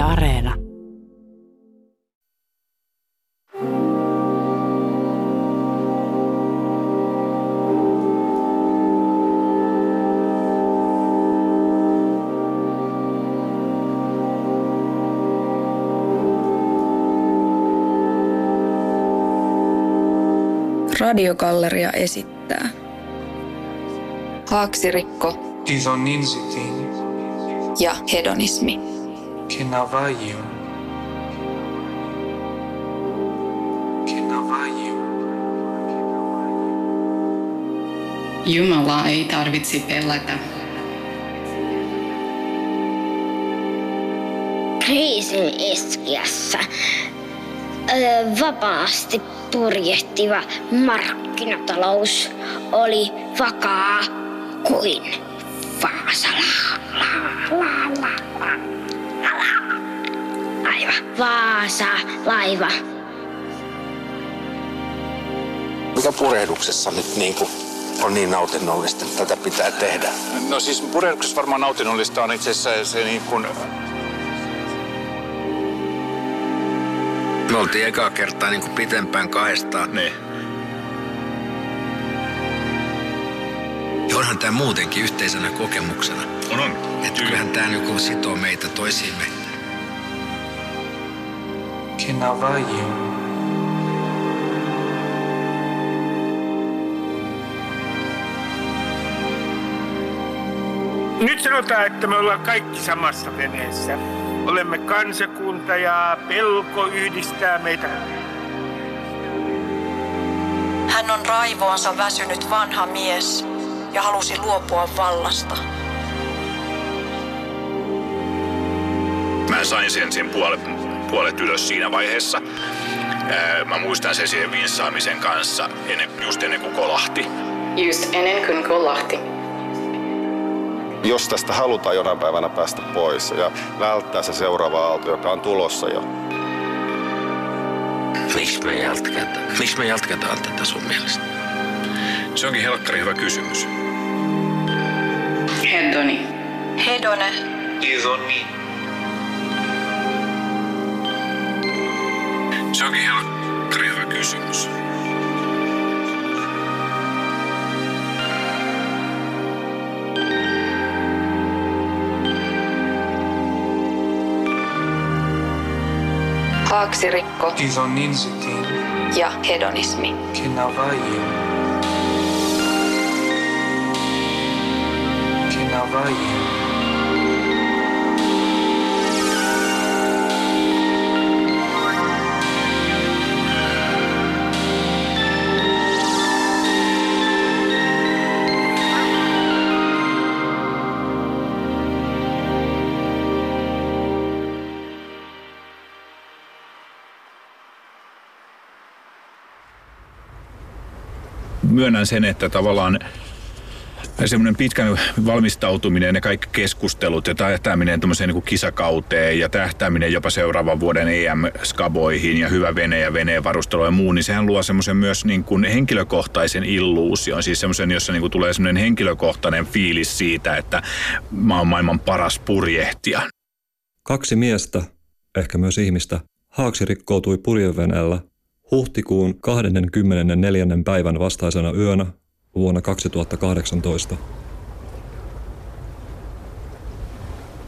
Yle Areena. Radiogalleria esittää. Haaksirikko Disoninsitin. ja hedonismi. Kenavayu. Jumalaa ei tarvitse pelätä. kriisin iskiessä öö, vapaasti purjehtiva markkinatalous oli vakaa kuin Vaasala. Vaasa, laiva. Mikä purehduksessa nyt niin kuin on niin nautinnollista, että tätä pitää tehdä? No siis purehduksessa varmaan nautinnollista on itse asiassa se niin kuin... Me oltiin ekaa kertaa niin kuin pitempään kahdestaan. Ne. Ja onhan tämä muutenkin yhteisenä kokemuksena. On, on. Että kyllähän tämä niin sitoo meitä toisiimme. Kenavayu. Nyt sanotaan, että me ollaan kaikki samassa veneessä. Olemme kansakunta ja pelko yhdistää meitä. Hän on raivoansa väsynyt vanha mies ja halusi luopua vallasta. Mä sain sen, sen puolet, puolet ylös siinä vaiheessa. Ää, Mä muistan sen siihen vinssaamisen kanssa ennen, just ennen kuin kolahti. Just ennen kuin kolahti. jos tästä halutaan jonain päivänä päästä pois ja välttää se seuraava aalto, joka on tulossa jo. Miksi me jatketaan? Miksi me jatketaan tätä sun mielestä? Se onkin helkkari hyvä kysymys. Hedoni. Hedone, Disoni. Se onkin helkkari hyvä kysymys. Haaksirikko Disoninsitin. ja hedonismi. Kenavayu. Kenavayu. Myönnän sen, että tavallaan semmoinen pitkän valmistautuminen ja kaikki keskustelut ja tähtääminen tämmöiseen niin kuin kisakauteen ja tähtääminen jopa seuraavan vuoden EM-skaboihin ja hyvä vene ja veneen varustelu ja muu, niin sehän luo semmoisen myös niin kuin henkilökohtaisen illuusion. Siis semmoisen, jossa niin kuin tulee semmoinen henkilökohtainen fiilis siitä, että mä oon maailman paras purjehtija. Kaksi miestä, ehkä myös ihmistä, haaksi rikkoutui purjeveneellä huhtikuun 24. päivän vastaisena yönä vuonna 2018.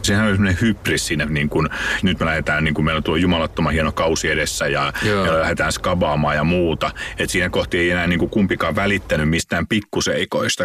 Sehän on semmoinen hybris siinä, niin kuin, nyt me lähdetään, niin kuin meillä on tuo jumalattoman hieno kausi edessä ja, Joo. ja lähdetään skabaamaan ja muuta. Että siinä kohti ei enää niin kuin kumpikaan välittänyt mistään pikkuseikoista.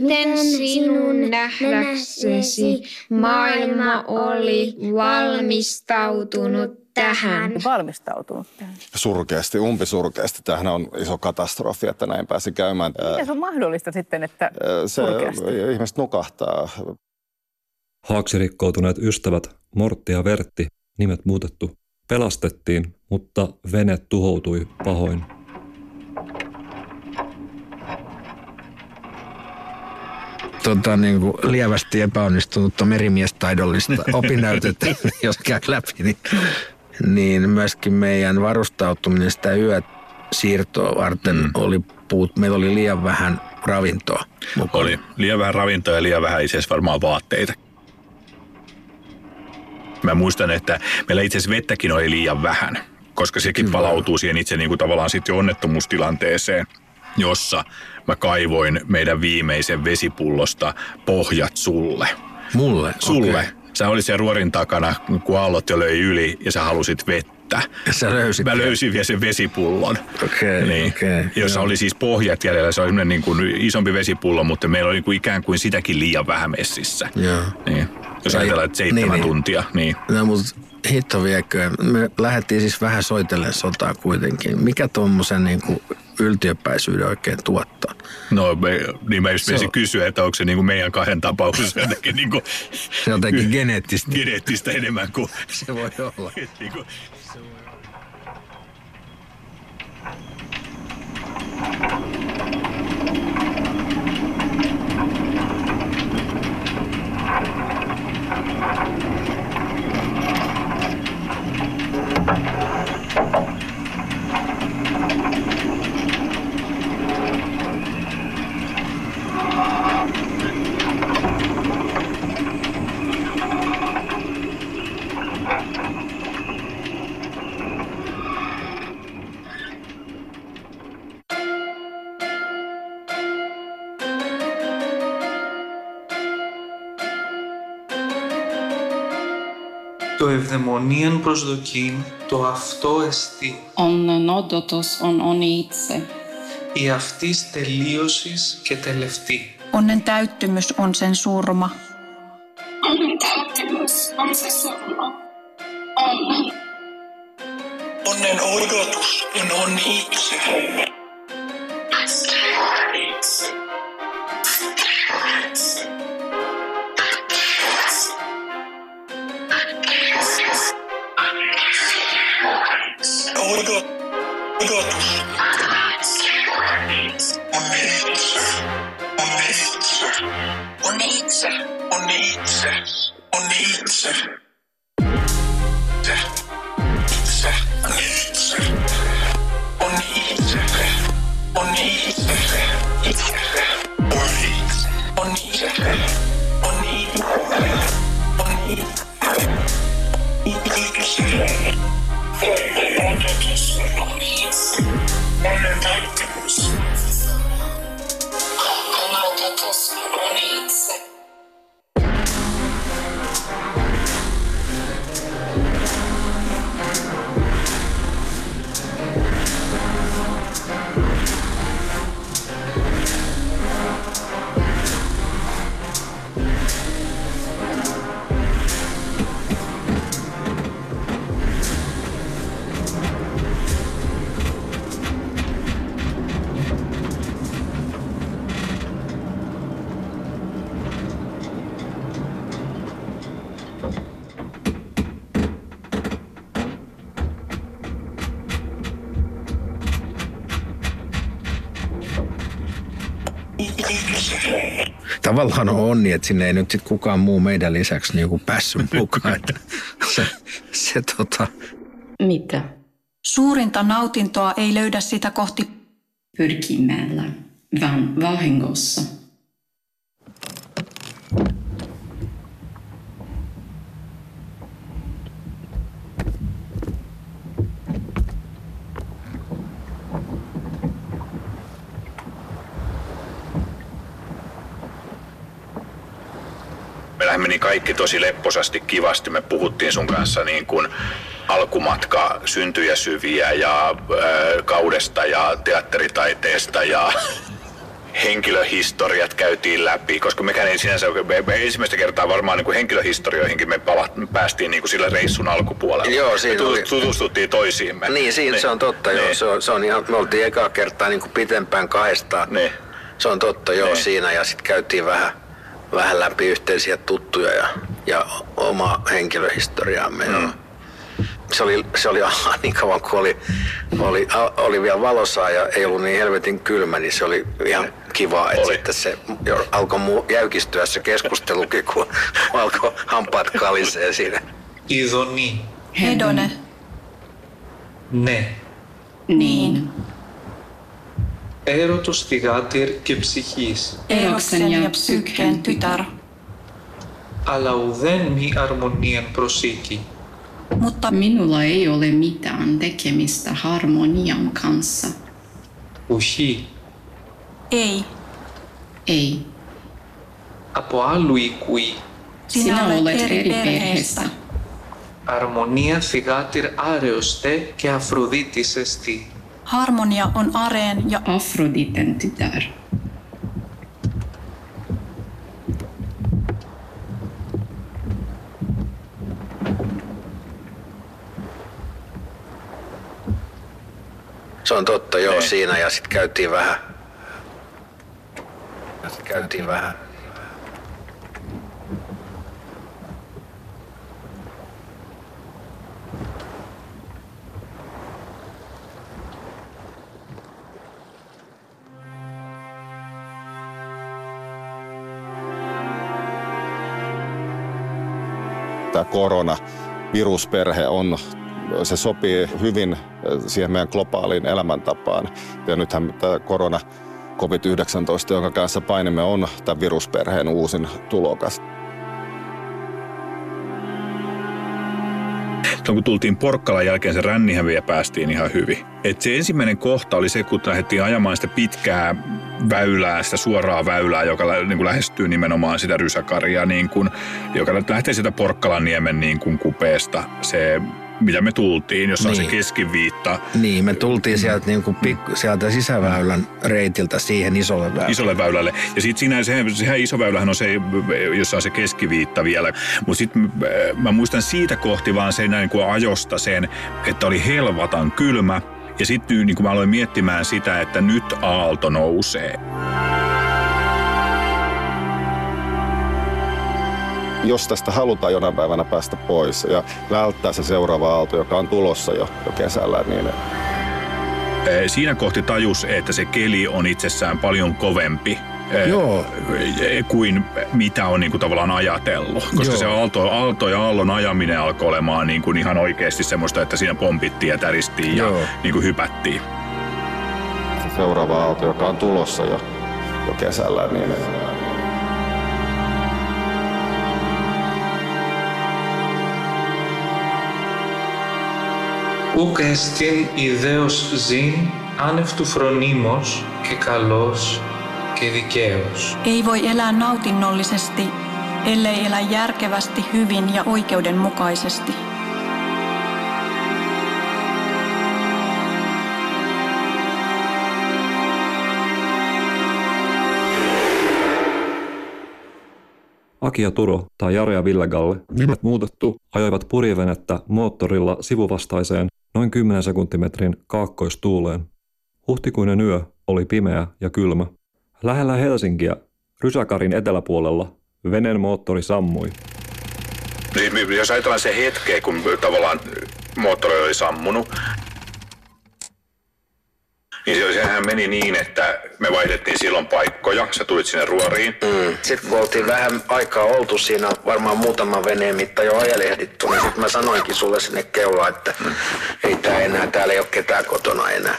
Miten sinun nähdäksesi maailma oli valmistautunut tähän? Valmistautunut tähän. Surkeasti, umpisurkeasti. Tämähän on iso katastrofi, että näin pääsi käymään. Miten se on mahdollista sitten, että Se surkeasti? ihmiset nukahtaa. Haaksi rikkoutuneet ystävät Mortti ja Vertti, nimet muutettu, pelastettiin, mutta vene tuhoutui pahoin. Tota, niin kuin lievästi epäonnistunutta merimiestaidollista opinnäytettä, jos käy läpi, niin, niin myöskin meidän varustautuminen sitä yösiirtoa varten mm. oli puut, meillä oli liian vähän ravintoa. Mukaan. Oli liian vähän ravintoa ja liian vähän itse asiassa varmaan vaatteita. Mä muistan, että meillä itse asiassa vettäkin oli liian vähän, koska sekin Kyllä. palautuu siihen itse niin kuin tavallaan sitten onnettomuustilanteeseen, jossa mä kaivoin meidän viimeisen vesipullosta pohjat sulle. Mulle? Sulle. Okay. Sä olit sen ruorin takana, kun aallot jo löi yli ja sä halusit vettä. Ja sä löysit Mä löysin vielä sen vesipullon. Okei, okay, niin, okay, jossa joo. oli siis pohjat jäljellä. Se oli niin kuin isompi vesipullo, mutta meillä oli niin kuin ikään kuin sitäkin liian vähän messissä. Joo. Niin. Jos ajatellaan, että seitsemän niin, niin. tuntia, niin No mutta hitto viekö, me lähdettiin siis vähän soitellen sotaa kuitenkin. Mikä tuommoisen niin kuin yltiöpäisyyden oikein tuottaa? No, me, niin mä just Se on- kysyä, että onko se niin kuin meidän kahden tapauksessa jotenkin, niin kuin, Jotenkin geneettistä. geneettistä enemmän kuin... Se voi olla. niin kuin, το ευδαιμονίαν προσδοκίν, το αυτό εστί. Ον ενόντοτος ον όνι ήτσε. Η αυτής τελείωσης και τελευτή. Ον εν τάυτυμος ον σεν σούρμα. Ον εν τάυτυμος ον σεν. Ον. Εν όργοτος ον όνι Onni itse. Tavallaan on onni, että sinne ei nyt sit kukaan muu meidän lisäksi niin kuin päässyt mukaan. Että se, se tota, Mitä? Suurinta nautintoa ei löydä sitä kohti Pyrkimällä, vaan vahingossa. meillähän meni kaikki tosi lepposasti, kivasti. Me puhuttiin sun kanssa niin kuin alkumatka syntyjä syviä ja äh, kaudesta ja teatteritaiteesta ja henkilöhistoriat käytiin läpi, koska mekään ei sinänsä, me, me ensimmäistä kertaa varmaan niin kuin henkilöhistorioihinkin me palat, me päästiin niin kuin sillä reissun alkupuolella. Joo, siinä me oli- tutustuttiin toisiimme. niin, siinä se on totta, joo. Niin. Se on, se on ihan, me oltiin ekaa kertaa niin kuin pitempään kahdestaan. Niin. Se on totta, joo, Niin. siinä. Ja sitten käytiin vähän, vähän läpi yhteisiä tuttuja ja, ja oma henkilöhistoriaamme. Mm. Se oli, se oli niin kauan kun oli, oli, oli vielä valosaa ja ei ollut niin helvetin kylmä, niin se oli ihan kiva, Että sitten se alkoi jäykistyä se keskustelukin, kun alkoi hampaat kalisee siinä. Isoni. Niin. Hedone. Ne. Niin. Έρωτος θυγάτηρ και ψυχής. Eroksen ja psykkeen tytär. Αλλά ουδέν μη αρμονίαν προσήκη. Mutta Minulla ei ole mitään tekemistä harmonian kanssa. Ουχή. ei. Ei. Από άλλου οίκουη. Sinä olet eri perheestä. Αρμονία θυγάτηρ άρεος τε και Αφροδίτης εστί. Harmonia on Areen ja Afroditen tytär. Se on totta, joo, siinä ja sitten käytiin vähän. Ja sit käytiin vähän. Tämä korona, virusperhe on, se sopii hyvin siihen meidän globaaliin elämäntapaan. Ja nythän tämä korona COVID-19, jonka kanssa painimme, on tämän virusperheen uusin tulokas. Silloin kun tultiin Porkkalan jälkeen, se rännihän vielä päästiin ihan hyvin. Et se ensimmäinen kohta oli se, kun lähdettiin ajamaan sitä pitkää väylää, sitä suoraa väylää, joka lä- niin kuin lähestyy nimenomaan sitä rysäkaria, niin kuin, joka lähtee sitä Porkkalan niemen niin kuin kupeesta. Se mitä me tultiin, jossa niin. on se Niin. keskiviitta. Niin, me tultiin sieltä, niin kuin pikku, sieltä sisäväylän reitiltä siihen isolle väylälle. isolle väylälle. Ja sitten siinä, sehän, sehän iso väylähän on se, jossa on se keskiviitta vielä. Mutta sitten mä muistan siitä kohti vaan sen näin kuin ajosta sen, että oli helvatan kylmä. Ja sitten niin kuin mä aloin miettimään sitä, että nyt aalto nousee. Jos tästä halutaan jonain päivänä päästä pois ja välttää se seuraava aalto, joka on tulossa jo, jo kesällä, niin Eh, Siinä kohti tajus, että se keli on itsessään paljon kovempi eh, Joo. eh, kuin mitä on niin kuin tavallaan ajatellut. Koska Joo. se aalto, aalto ja aallon ajaminen alkoi olemaan niin kuin ihan oikeasti semmoista, että siinä pompittiin ja täristiin ja Joo. niin kuin hypättiin. se seuraava aalto, joka on tulossa jo, jo kesällä, niin Ουκ εστίν ιδέως ζήν άνευ του φρονίμος και καλός και δικαίος. Ei voi elää nautinnollisesti, ellei elä järkevästi, hyvin ja oikeudenmukaisesti. Aki ja Turo tai Jare ja Villegalle, nimet muutettu, ajoivat purjevenettä moottorilla sivuvastaiseen noin 10 sekuntimetrin kaakkoistuuleen. Huhtikuinen yö oli pimeä ja kylmä. Lähellä Helsinkiä, Rysäkarin eteläpuolella, veneen moottori sammui. Niin, jos ajatellaan se hetkeä, kun tavallaan moottori oli sammunut, niin se- sehän meni niin, että me vaihdettiin silloin paikkoja. Sä tulit sinne ruoriin. Mm. Sitten kun oltiin vähän aikaa oltu siinä, varmaan muutama veneen mitta jo ajelehdittu, niin sitten mä sanoinkin sulle sinne keulaan, että ei tää enää, täällä ei ole ketään kotona enää.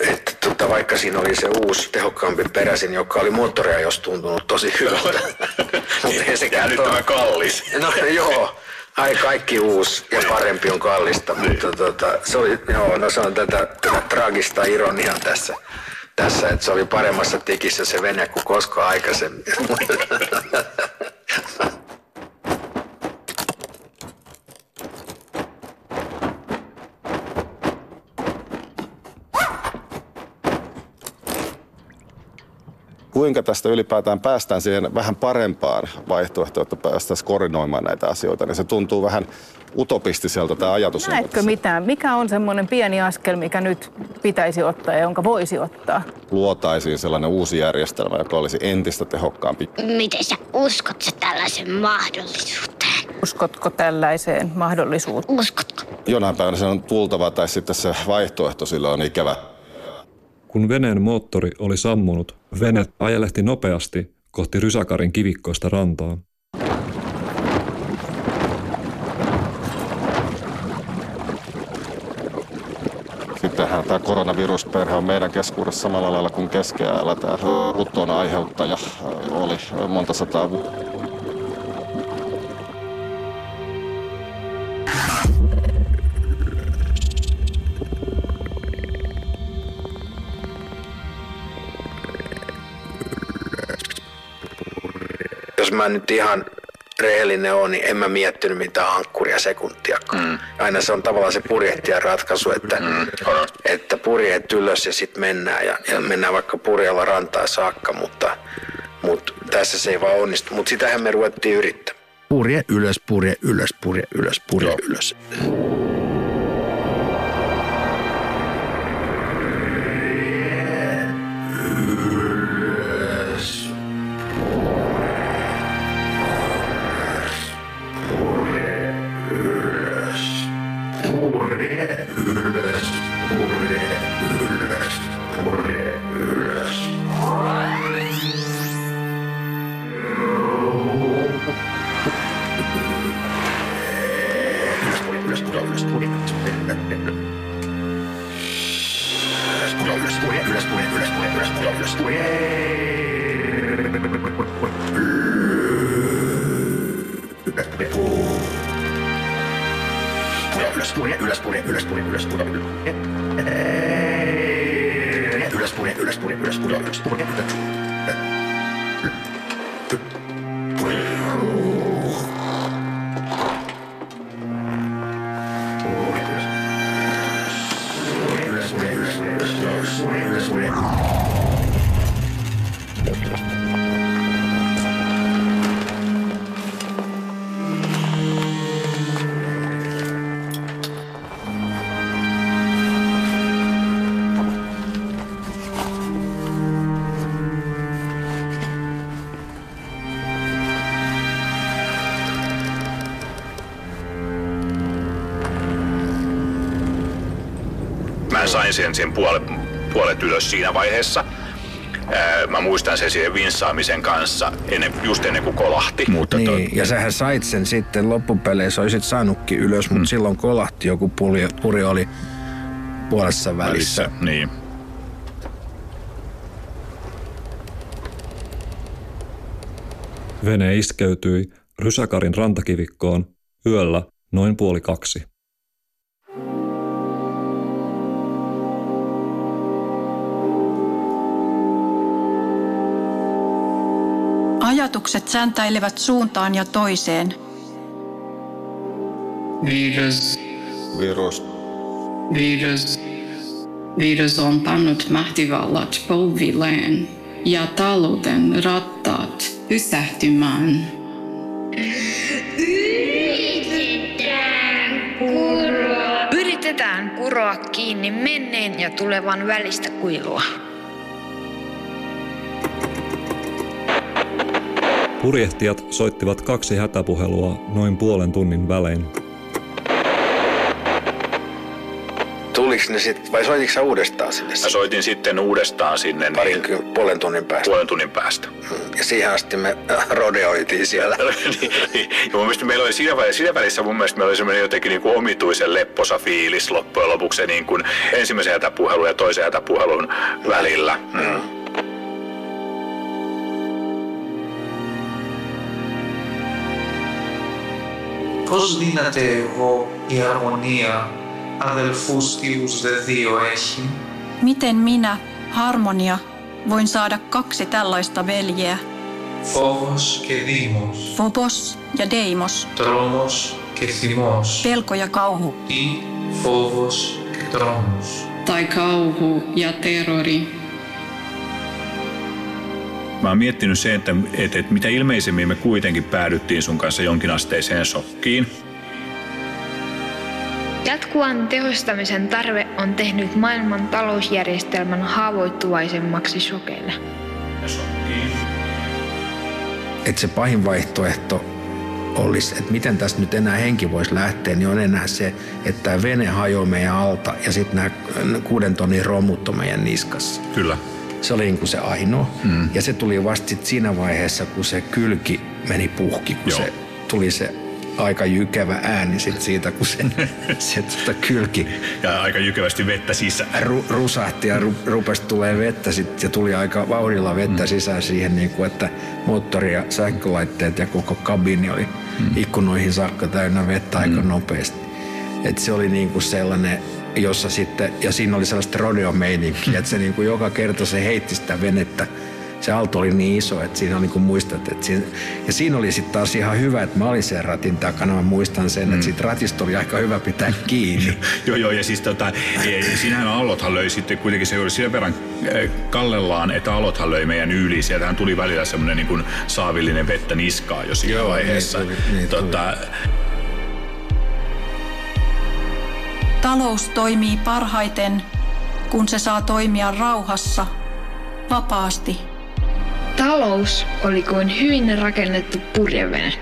Että tota, vaikka siinä oli se uusi tehokkaampi peräsin, joka oli moottoria jos tuntunut tosi hyvältä. Mutta ei sekään Älyttömän kallis. No joo, ai kaikki uusi ja parempi on kallista, mutta tota, se oli, joo, no se on tätä, tätä tragista ironiaa tässä, tässä, että se oli paremmassa tikissä se vene kuin koskaan aikaisemmin. kuinka tästä ylipäätään päästään siihen vähän parempaan vaihtoehtoon, että päästäisiin koordinoimaan näitä asioita, niin se tuntuu vähän utopistiselta tämä ajatus. Näetkö mitään? Mikä on semmoinen pieni askel, mikä nyt pitäisi ottaa ja jonka voisi ottaa? Luotaisiin sellainen uusi järjestelmä, joka olisi entistä tehokkaampi. Miten sä uskot sä tällaisen mahdollisuuteen? Uskotko tällaiseen mahdollisuuteen? Uskotko? Jonain päivänä se on tultava tai sitten se vaihtoehto sillä on ikävä. Kun veneen moottori oli sammunut, vene ajelehti nopeasti kohti Rysäkarin kivikkoista rantaa. Sittenhän tämä koronavirusperhe on meidän keskuudessa samalla lailla kuin keskiajalla tämä ruton aiheuttaja oli monta sataa. Jos mä nyt ihan rehellinen on, niin en mä miettinyt mitään ankkuria sekuntiakaan. Mm. Aina se on tavallaan se purjehtien ratkaisu, että, mm. että purjeet ylös ja sitten mennään ja, ja mennään vaikka purjella rantaa saakka, mutta, mutta tässä se ei vaan onnistu. Mutta sitähän me ruvettiin yrittämään. Purje ylös, purje ylös, purje ylös, purje Joo. ylös. Mä sain sen, sen puolet, puolet ylös siinä vaiheessa. Mä muistan sen siihen vinssaamisen kanssa ennen, just ennen kuin kolahti. Mutta niin, to... ja sähän sait sen sitten loppupeleissä, olisit saanutkin ylös, mutta mm. silloin kolahti joku puri, puri oli puolessa välissä. välissä. Niin. Vene iskeytyi Rysäkarin rantakivikkoon yöllä noin puoli kaksi. Ajatukset säntäilevät suuntaan ja toiseen. Virus. Virus. Virus. Virus on pannut mahtivallat polvilleen ja talouden rattaat pysähtymään. Yritetään kuroa. Yritetään kuroa kiinni menneen ja tulevan välistä kuilua. Purjehtijat soittivat kaksi hätäpuhelua noin puolen tunnin välein. Tuliko ne sitten, vai soititko sä uudestaan sinne? Mä soitin sitten uudestaan sinne. Parin niin, puolen tunnin päästä. Puolen tunnin päästä. Ja siihen asti me rodeoitiin siellä. niin, niin. Ja mun mielestä meillä oli siinä välissä, siinä välissä mun mielestä meillä oli semmoinen jotenkin niin kuin omituisen lepposa fiilis loppujen lopuksi niin kuin ensimmäisen hätäpuhelun ja toisen hätäpuhelun välillä. Mm. πώς δύναται εγώ η αρμονία αδελφούς τίους δε δύο έχει; Miten μίνα, harmonia, voin saada kaksi tällaista veljeä? Φόβος και δήμος. Φόβος ja deimos. Και θυμός. Πέλκο ja και τρόμος. Tai kauhu ja. Mä oon miettinyt se, että, että, että mitä ilmeisemmin me kuitenkin päädyttiin sun kanssa jonkinasteiseen shokkiin. Jatkuvan tehostamisen tarve on tehnyt maailman talousjärjestelmän haavoittuvaisemmaksi shokeille. Että se pahin vaihtoehto olisi, että miten tässä nyt enää henki voisi lähteä, niin on enää se, että tämä vene hajoaa meidän alta ja sitten nämä kuuden tonnin romut on meidän niskassa. Kyllä. Se oli niin kuin se ainoa. Mm. Ja se tuli vasta sit siinä vaiheessa, kun se kylki meni puhki, kun Joo. se tuli se aika jykevä ääni sit siitä, kun se, se tota kylki. Ja aika jykevästi vettä sisään. Ru, rusahti ja ru, rupesi tulee vettä sit, ja tuli aika vauhdilla vettä mm. sisään siihen, niin kuin, että moottori ja sähkölaitteet ja koko kabini oli mm. ikkunoihin saakka täynnä vettä aika mm. nopeasti. Et se oli niin kuin sellainen, jossa sitten, ja siinä oli sellaista rodeo-meininkiä, että se niin kuin joka kerta se heitti sitä venettä se aalto oli niin iso, että siinä oli niin kuin muistat, että siinä, ja siinä oli sitten taas ihan hyvä, että mä olin sen ratin takana, mä muistan sen, mm. että siitä ratista oli aika hyvä pitää kiinni. joo, joo, ja siis tota, sinähän Alothan löi sitten kuitenkin, se oli sen verran e, kallellaan, että Alothan löi meidän yli, sieltähän tuli välillä semmoinen niin kuin saavillinen vettä niskaa jo siinä joo, vaiheessa. Niin tuli, niin tota, Talous toimii parhaiten, kun se saa toimia rauhassa, vapaasti Talous oli kuin hyvin rakennettu purjevene.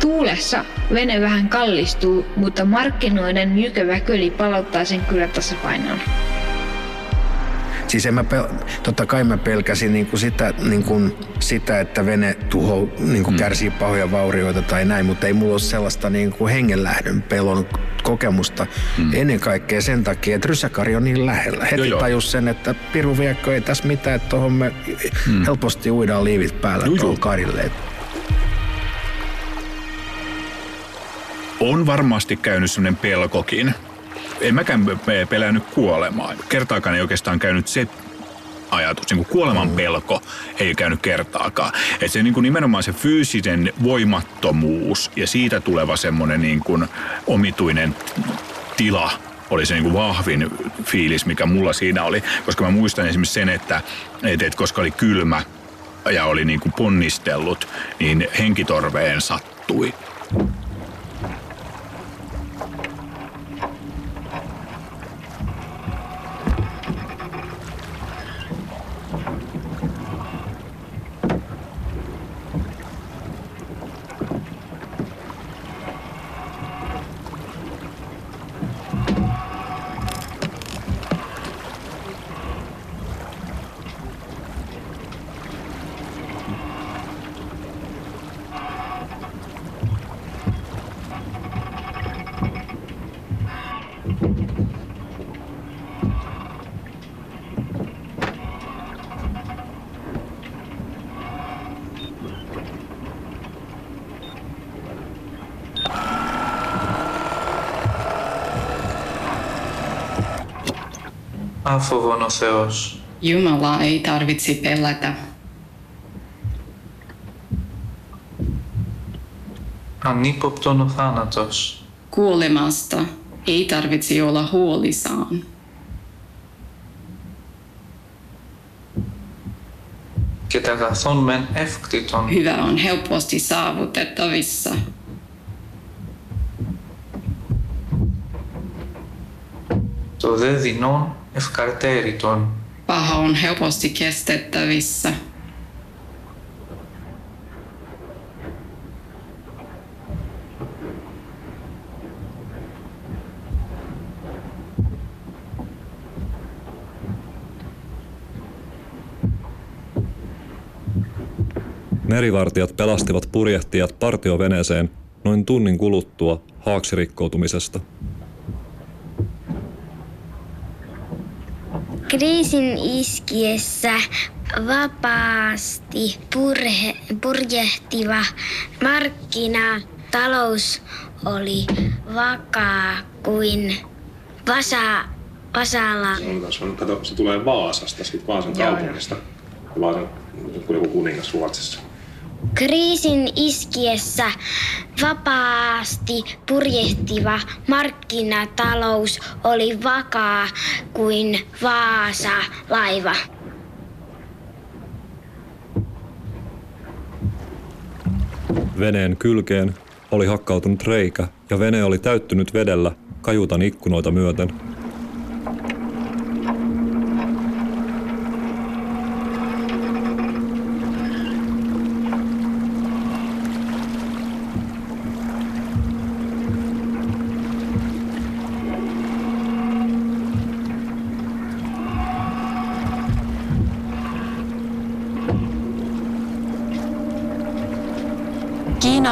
Tuulessa vene vähän kallistuu, mutta markkinoiden jykevä köli palauttaa sen kyllä tasapainoon. Siis en mä pel- totta kai mä pelkäsin niin kuin sitä, niin kuin sitä, että vene tuho, niin kuin mm. kärsii pahoja vaurioita tai näin, mutta ei mulla ole sellaista niin kuin hengenlähdön pelon kokemusta mm. ennen kaikkea sen takia, että ryssäkari on niin lähellä. Heti joo, tajus sen, että Piru Viekko ei tässä mitään, että tuohon me mm. helposti uidaan liivit päällä tuohon karille. On varmasti käynyt sellainen pelkokin, en mäkään pelännyt kuolemaa. Kertaakaan ei oikeastaan käynyt se ajatus, niin kuin kuoleman mm. pelko ei käynyt kertaakaan. Et se niin kuin nimenomaan se fyysinen voimattomuus ja siitä tuleva semmoinen niin kuin omituinen tila oli se niin kuin vahvin fiilis, mikä mulla siinä oli. Koska mä muistan esimerkiksi sen, että, että, että koska oli kylmä ja oli niin kuin ponnistellut, niin henkitorveen sattui. Άφοβον ο Θεός. Jumala ei tarvitsi pelätä. Ανύποπτον ο θάνατος. Kuolemasta ei tarvitsi olla huolissaan. Και τα αγαθόν μεν εύκτητον. Hyvä on helposti saavutettavissa. Το δε δεινόν jos on? Paha on helposti kestettävissä. Merivartijat pelastivat purjehtijat partioveneeseen noin tunnin kuluttua haaksirikkoutumisesta. Kriisin iskiessä vapaasti purhe, purjehtiva markkinatalous oli vakaa kuin vasa, vasala. Se, on, kato, se tulee Vaasasta, siitä Vaasan joo, kaupungista. Ja Vaasan joku kuningas Ruotsissa. Kriisin iskiessä vapaasti purjehtiva markkinatalous oli vakaa kuin Vaasa laiva. Veneen kylkeen oli hakkautunut reikä ja vene oli täyttynyt vedellä kajutan ikkunoita myöten.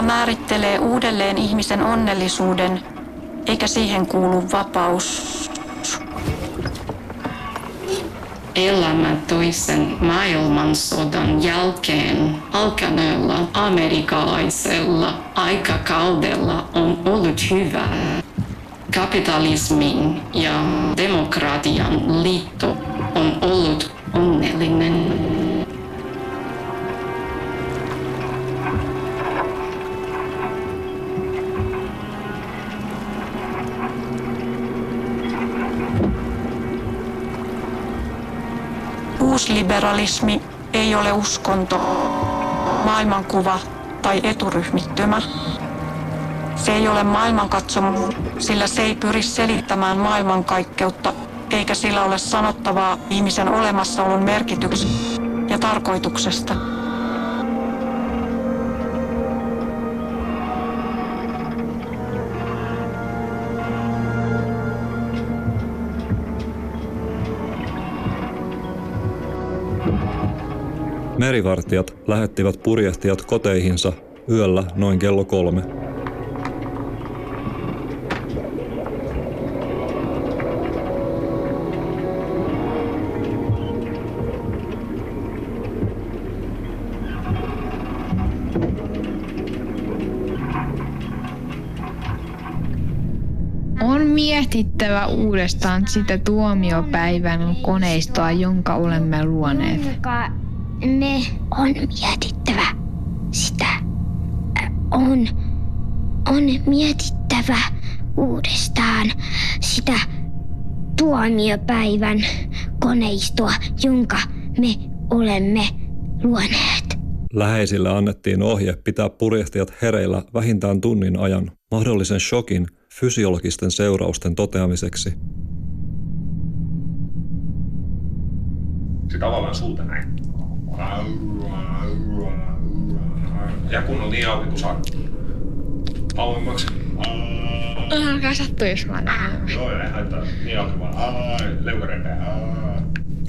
Määrittelee uudelleen ihmisen onnellisuuden, eikä siihen kuulu vapaus. Elämä toisen maailmansodan jälkeen alkaneella amerikkalaisella aikakaudella on ollut hyvä. Kapitalismin ja demokratian liitto on ollut onnellinen. Uusliberalismi ei ole uskonto, maailmankuva tai eturyhmittymä. Se ei ole maailmankatsomus, sillä se ei pyri selittämään maailmankaikkeutta, eikä sillä ole sanottavaa ihmisen olemassaolon merkityksestä ja tarkoituksesta. Merivartijat lähettivät purjehtijat koteihinsa yöllä noin kello kolme. On mietittävä uudestaan sitä tuomiopäivän koneistoa, jonka olemme luoneet. Me on mietittävä sitä. Äh, On, on mietittävä uudestaan sitä tuomiopäivän koneistoa, jonka me olemme luoneet. Läheisille annettiin ohje pitää purjehtijat hereillä vähintään tunnin ajan mahdollisen shokin fysiologisten seurausten toteamiseksi. Sitten avataan suuta näin. Ja kun on niin auki kuin saa. Auemmaksi. Alkaa sattua, jos mä lähden. Joo, ei haittaa. Niin auki vaan. Leukarepeä.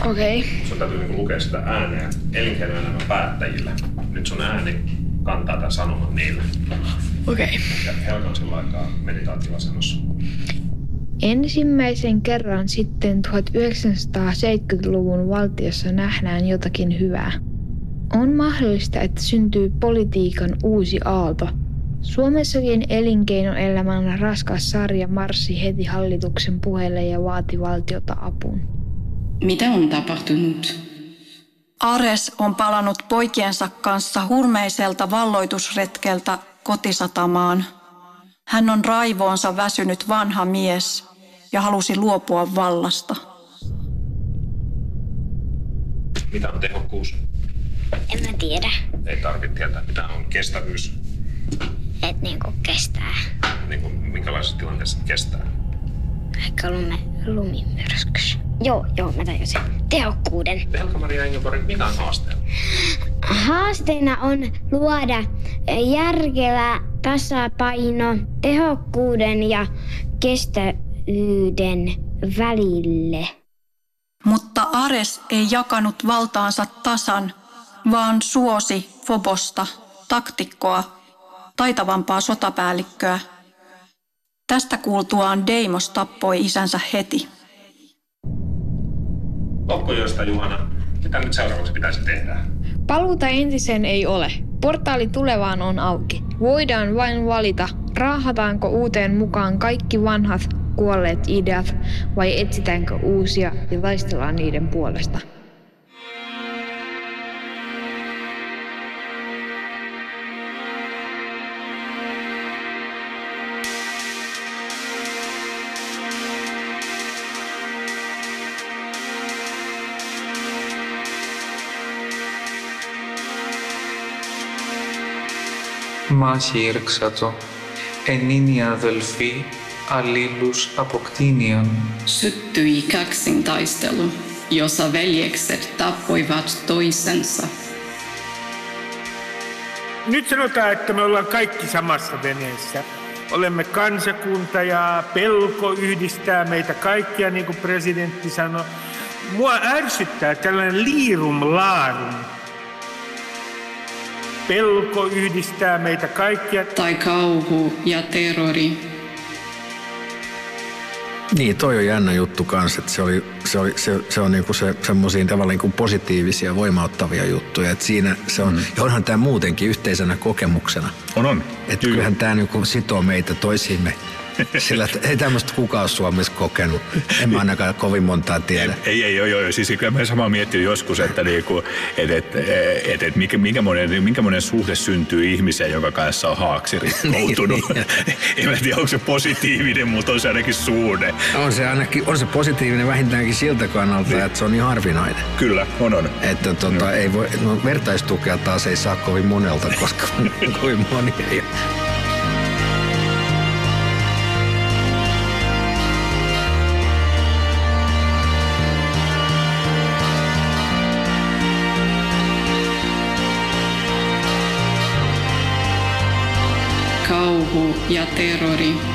Okei. Okay. Sun täytyy niinku lukea sitä ääneen elinkeinoelämän päättäjille. Nyt sun ääni kantaa tämän sanoman niille. Okei. Okay. Ja Helga on sillä aikaa meditaatioasennossa. Ensimmäisen kerran sitten 1970-luvun valtiossa nähdään jotakin hyvää. On mahdollista, että syntyy politiikan uusi aalto. Suomessakin elinkeinoelämän raskas sarja marssi heti hallituksen puheelle ja vaati valtiota apuun. Mitä on tapahtunut? Ares on palannut poikiensa kanssa hurmeiselta valloitusretkeltä kotisatamaan. Hän on raivoonsa väsynyt vanha mies ja halusi luopua vallasta. Mitä on tehokkuus? En mä tiedä, Ei tarvitse tietää, mitä on kestävyys. että niinku kestää. Niin kuin, minkälaisessa tilanteessa kestää. Ehkä lume, lumimyrskys. Joo, joo, mä tajusin. Tehokkuuden. Helka-Maria Engelborg, mikä on haasteena? Haasteena on luoda järkevä tasapaino tehokkuuden ja kestävyyden välille. Mutta Ares ei jakanut valtaansa tasan, vaan suosi Fobosta, taktikkoa, taitavampaa sotapäällikköä. Tästä kuultuaan Deimos tappoi isänsä heti. Loppujoista Juhana, mitä nyt seuraavaksi pitäisi tehdä? Paluuta entiseen ei ole. Portaali tulevaan on auki. Voidaan vain valita, raahataanko uuteen mukaan kaikki vanhat kuolleet ideat vai etsitäänkö uusia ja taistellaan niiden puolesta. Μάχη ήρξατο, ενίνοι αδελφοί, αλλήλους αποκτήνιον. Syttyi kaksintaistelu, jossa veljekset tappoivat toisensa. Nyt sanotaan, että me ollaan kaikki samassa veneessä. Olemme kansakunta ja pelko yhdistää meitä kaikkia, niin kuin presidentti sanoi. Mua ärsyttää tällainen liirum laarum. pelko yhdistää meitä kaikkia. Tai kauhu ja terrori. Niin, toi on jännä juttu kanssa, että se, oli, se, oli, se, se on niinku se, semmoisia tavallaan niinku positiivisia, voimauttavia juttuja. Että siinä se on, mm. ja onhan tämä muutenkin yhteisenä kokemuksena. On, on. Että kyllähän tämä niinku sitoo meitä toisiimme sillä ei tämmöistä kukaan Suomessa kokenut. En mä ainakaan kovin montaa tiedä. Ei, ei, joo, joo. Siis kyllä mä samaa miettinyt joskus, että niinku, et, et, et, et, mikä, minkä, monen, minkä monen suhde syntyy ihmiseen, jonka kanssa on haaksi rikkoutunut. niin, en mä tiedä, onko se positiivinen, mutta on se ainakin suhde. On se ainakin, on se positiivinen vähintäänkin siltä kannalta, niin. että se on niin harvinainen. Kyllä, on on. Että tota, ei voi, no, vertaistukea taas ei saa kovin monelta, koska kovin moni ei ja terrori.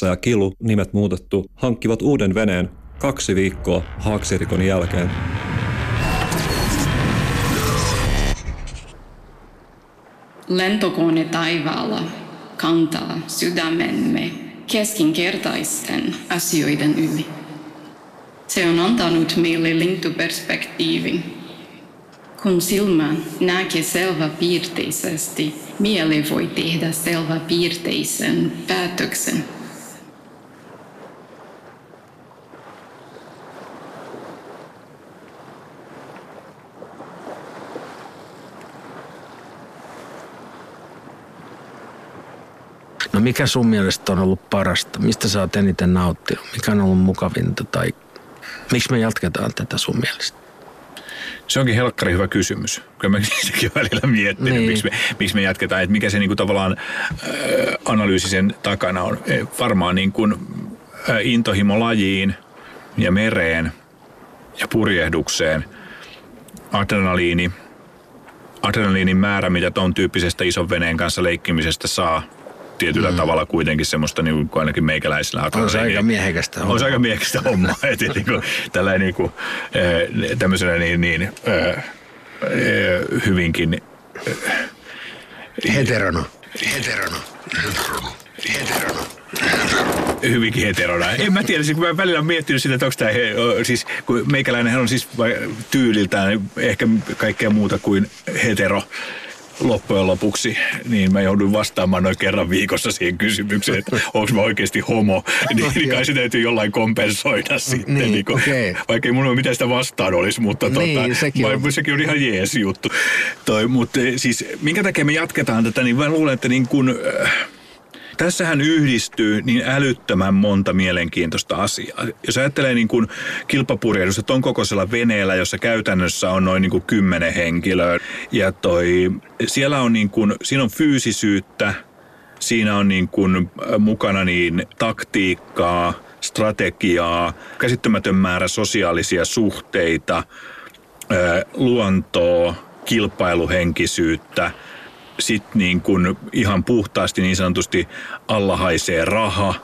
Pertsa ja Kilu, nimet muutettu, hankkivat uuden veneen kaksi viikkoa haaksirikon jälkeen. Lentokone taivaalla kantaa sydämemme keskinkertaisten asioiden yli. Se on antanut meille lintuperspektiivin. Kun silmä näkee selväpiirteisesti, mieli voi tehdä selväpiirteisen päätöksen. No mikä sun mielestä on ollut parasta? Mistä sä oot eniten nauttinut? Mikä on ollut mukavinta? Tai miksi me jatketaan tätä sun mielestä? Se onkin helkkari hyvä kysymys. Kyllä mä sitäkin välillä miettinyt, niin. miksi, me, miksi me jatketaan. Että mikä se niin kuin tavallaan äh, analyysi sen takana on. E, varmaan niin kuin, äh, intohimo lajiin ja mereen ja purjehdukseen. Adrenaliini, adrenaliinin määrä, mitä ton tyyppisestä ison veneen kanssa leikkimisestä saa – tietyllä mm. tavalla kuitenkin semmoista niin kuin ainakin meikäläisellä. On se aika miehekästä hommaa. On se aika miehekästä hommaa. että niin kuin, tällä niin kuin, tämmöisenä niin, niin äh, hyvinkin... Äh, heterono. Heterono. Heterono. Heterono hyvinkin heterona. En mä tiedä, siis kun mä välillä olen miettinyt sitä, että onko tämä, siis kun meikäläinen on siis tyyliltään ehkä kaikkea muuta kuin hetero loppujen lopuksi, niin mä joudun vastaamaan noin kerran viikossa siihen kysymykseen, että onko mä oikeasti homo, niin, niin kai se täytyy jollain kompensoida sitten. Niin, niin kun, okay. Vaikka ei mulla mitään sitä vastaan olisi, mutta niin, tota, sekin, on. sekin on ihan jees juttu. Toi, mutta siis minkä takia me jatketaan tätä, niin mä luulen, että niin kun, äh, tässähän yhdistyy niin älyttömän monta mielenkiintoista asiaa. Jos ajattelee niin kuin kilpapurjehdusta ton kokoisella veneellä, jossa käytännössä on noin niin kuin kymmenen henkilöä. Ja toi, siellä on niin kuin, siinä on fyysisyyttä, siinä on niin kuin äh, mukana niin taktiikkaa, strategiaa, käsittämätön määrä sosiaalisia suhteita, äh, luontoa, kilpailuhenkisyyttä – sitten niin kuin ihan puhtaasti niin sanotusti alla haisee raha,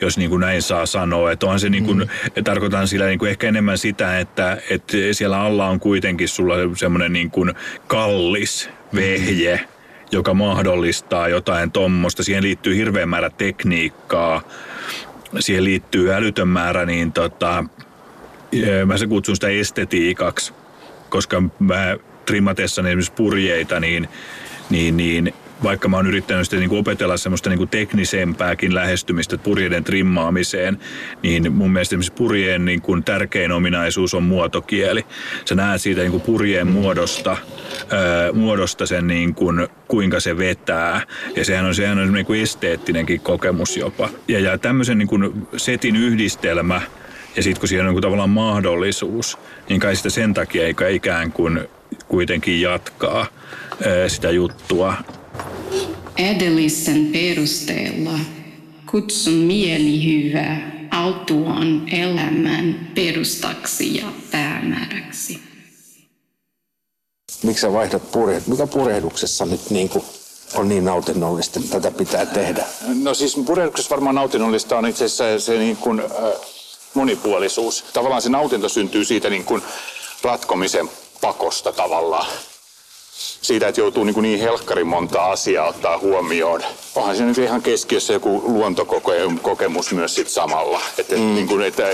jos niin kuin näin saa sanoa. Että onhan se niin kuin, mm. tarkoitan sillä niin kuin ehkä enemmän sitä, että, että siellä alla on kuitenkin sulla semmoinen niin kuin kallis vehje, mm. joka mahdollistaa jotain tuommoista. Siihen liittyy hirveän määrä tekniikkaa, siihen liittyy älytön määrä, niin tota, mä se kutsun sitä estetiikaksi, koska mä trimmatessani esimerkiksi purjeita, niin niin, niin vaikka mä oon yrittänyt sitten niin kuin opetella semmoista niin kuin teknisempääkin lähestymistä purjeiden trimmaamiseen, niin mun mielestä esimerkiksi purjeen niin kuin tärkein ominaisuus on muotokieli. Sä näet siitä niin kuin purjeen muodosta, ää, muodosta sen niin kuin, kuinka se vetää. Ja sehän on, sehän on niin kuin esteettinenkin kokemus jopa. Ja, ja tämmöisen niin kuin setin yhdistelmä, Ja sitten kun siihen on niin tavallaan mahdollisuus, niin kai sitä sen takia eikä ikään kuin kuitenkin jatkaa sitä juttua. Edellisen perusteella kutsun mielihyvää autuaan elämän perustaksi ja päämääräksi. Miksi sä vaihdat purjehdus? Mikä purjehduksessa nyt niin kuin on niin nautinnollista, että tätä pitää tehdä? No siis purjehduksessa varmaan nautinnollista on itse asiassa se niin kuin, äh, monipuolisuus. Tavallaan se nautinto syntyy siitä niin kuin ratkomisen pakosta tavallaan. Siitä, että joutuu niin, kuin niin helkkarin monta asiaa ottaa huomioon. Onhan se nyt ihan keskiössä joku luontokokemus myös sit samalla. Että, mm. niin kuin, että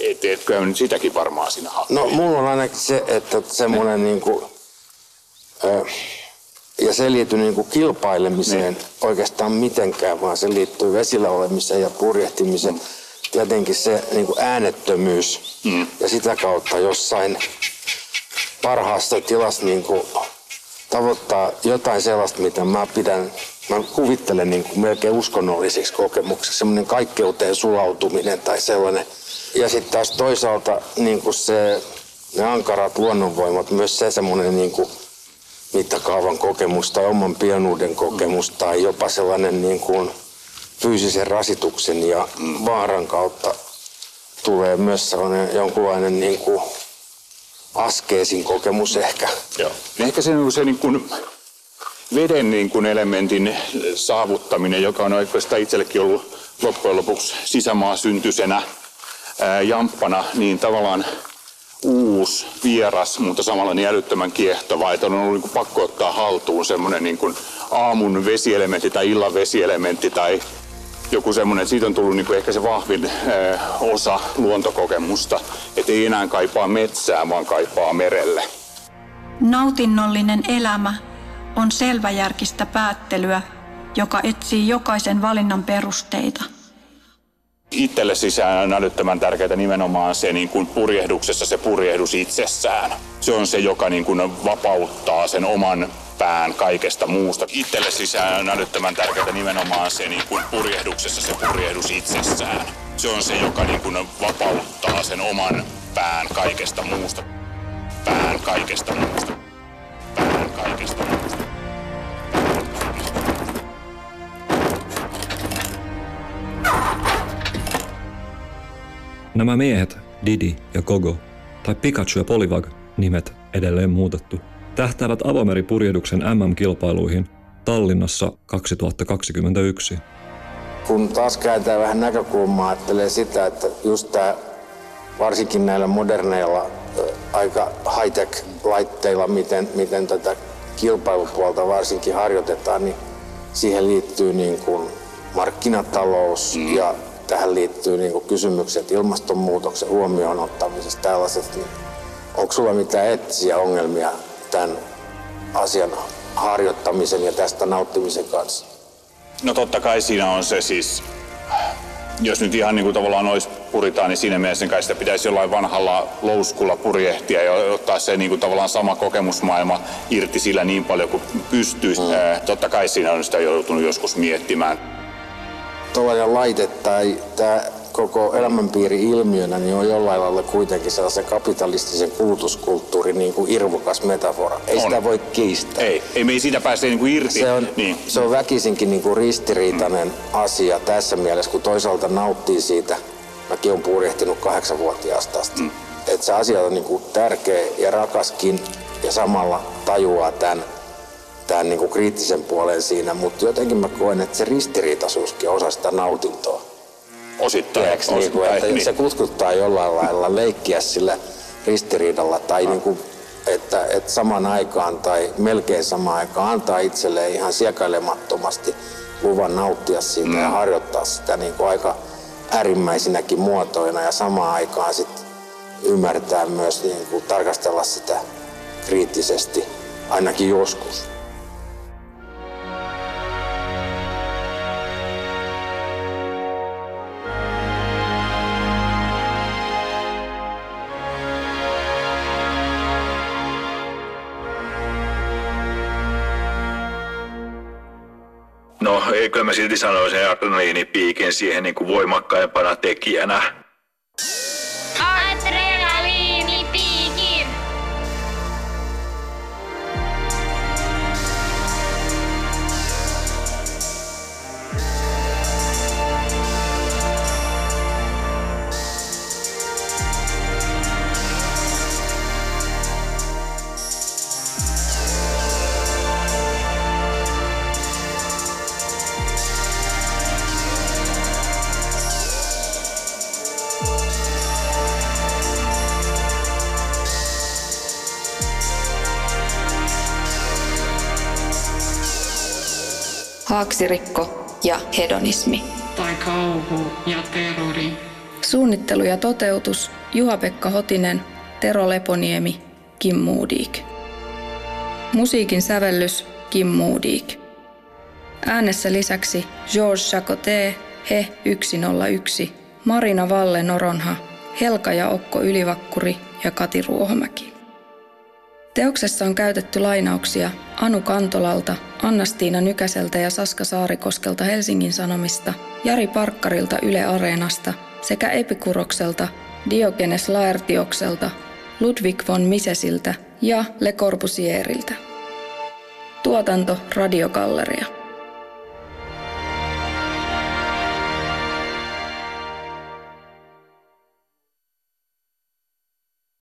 et, et, kyllä nyt sitäkin varmaan siinä hakee. No mulla on ainakin se, että semmoinen niin kuin, äh, ja se liittyy niin kuin kilpailemiseen niin. oikeastaan mitenkään, vaan se liittyy vesillä olemiseen ja purjehtimiseen. Mm. Tietenkin se niin kuin äänettömyys mm. ja sitä kautta jossain parhaassa tilassa niin kuin tavoittaa jotain sellaista, mitä mä pidän, mä kuvittelen niin kuin melkein uskonnollisiksi kokemukseksi, semmoinen kaikkeuteen sulautuminen tai sellainen. Ja sitten taas toisaalta niin kuin se, ne ankarat luonnonvoimat, myös se semmoinen niin kuin mittakaavan kokemus tai oman pienuuden kokemus tai jopa sellainen niin kuin fyysisen rasituksen ja vaaran kautta tulee myös sellainen jonkunlainen niin kuin askeesin kokemus ehkä. Joo. Ehkä se, se niin kuin veden niin kuin elementin saavuttaminen, joka on oikeastaan itsellekin ollut loppujen lopuksi sisämaa syntyisenä ää, jamppana, niin tavallaan uusi, vieras, mutta samalla niin älyttömän kiehtova, että on ollut niin kuin pakko ottaa haltuun semmoinen niin kuin aamun vesielementti tai illan vesielementti tai joku semmoinen, siitä on tullut niin kuin ehkä se vahvin eh, osa luontokokemusta, että ei enää kaipaa metsää, vaan kaipaa merelle. Nautinnollinen elämä on selväjärkistä päättelyä, joka etsii jokaisen valinnan perusteita. Itselle sisään on älyttömän tärkeää nimenomaan se niin kuin purjehduksessa se purjehdus itsessään. Se on se, joka niin kuin vapauttaa sen oman pään kaikesta muusta. Itselle sisään on älyttömän tärkeää nimenomaan se niin kuin purjehduksessa se purjehdus itsessään. Se on se, joka niin kuin vapauttaa sen oman pään kaikesta muusta. Pään kaikesta muusta. Pään kaikesta muusta. Nämä miehet, Didi ja Gogo, tai Pikachu ja Polivag, nimet edelleen muutettu, tähtäävät avomeripurjehduksen MM-kilpailuihin Tallinnassa 2021. Kun taas kääntää vähän näkökulmaa, ajattelee sitä, että just tämä varsinkin näillä moderneilla aika high-tech laitteilla, miten, miten tätä kilpailupuolta varsinkin harjoitetaan, niin siihen liittyy niin kuin markkinatalous mm. ja tähän liittyy niin kuin kysymykset ilmastonmuutoksen huomioon ottamisesta tällaiset. Niin onko sulla mitään eettisiä ongelmia tämän asian harjoittamisen ja tästä nauttimisen kanssa? No totta kai siinä on se siis, jos nyt ihan niin kuin tavallaan olisi puritaan, niin siinä mielessä kai sitä pitäisi jollain vanhalla louskulla purjehtia ja ottaa se niin kuin tavallaan sama kokemusmaailma irti sillä niin paljon kuin pystyisi. Mm. Totta kai siinä on sitä joutunut joskus miettimään. Tuollainen laite tai tämä koko elämänpiiri ilmiönä niin on jollain lailla kuitenkin sellaisen kapitalistisen kulutuskulttuurin niin kuin irvokas metafora. Ei on. sitä voi kiistää. Ei, ei me ei siitä pääse niin kuin irti. Se on, niin. se on väkisinkin niin kuin ristiriitainen mm. asia tässä mielessä, kun toisaalta nauttii siitä. Mäkin olen purjehtinut kahdeksanvuotiaasta asti. Mm. Että se asia on niin kuin tärkeä ja rakaskin ja samalla tajuaa tämän, tämän niin kuin kriittisen puolen siinä, mutta jotenkin mä koen, että se ristiriitaisuuskin on osa sitä nautintoa. Osittain. Tiedätkö, osittain niin kuin, että niin. se kutkuttaa jollain lailla leikkiä sillä ristiriidalla tai niin kuin, että, että saman aikaan tai melkein samaan aikaan antaa itselleen ihan siekailemattomasti luvan nauttia siitä mm. ja harjoittaa sitä niin kuin aika äärimmäisinäkin muotoina ja samaan aikaan sitten ymmärtää myös niin kuin tarkastella sitä kriittisesti, ainakin joskus. Kyllä mä silti sanoisin adrenaliinipiikin siihen niin kuin voimakkaimpana tekijänä. Haaksirikko ja hedonismi. Tai kauhu ja terrori. Suunnittelu ja toteutus Juha-Pekka Hotinen, Tero Leponiemi, Kim Moodik. Musiikin sävellys Kim Moodik. Äänessä lisäksi Georges Chacoté, He 101, Marina Valle Noronha, Helka ja Okko Ylivakkuri ja Kati Ruohomäki. Teoksessa on käytetty lainauksia Anu Kantolalta, Annastiina Nykäseltä ja Saska Saarikoskelta Helsingin Sanomista, Jari Parkkarilta Yle Areenasta sekä Epikurokselta, Diogenes Laertiokselta, Ludwig von Misesiltä ja Le Corbusieriltä. Tuotanto Radiogalleria.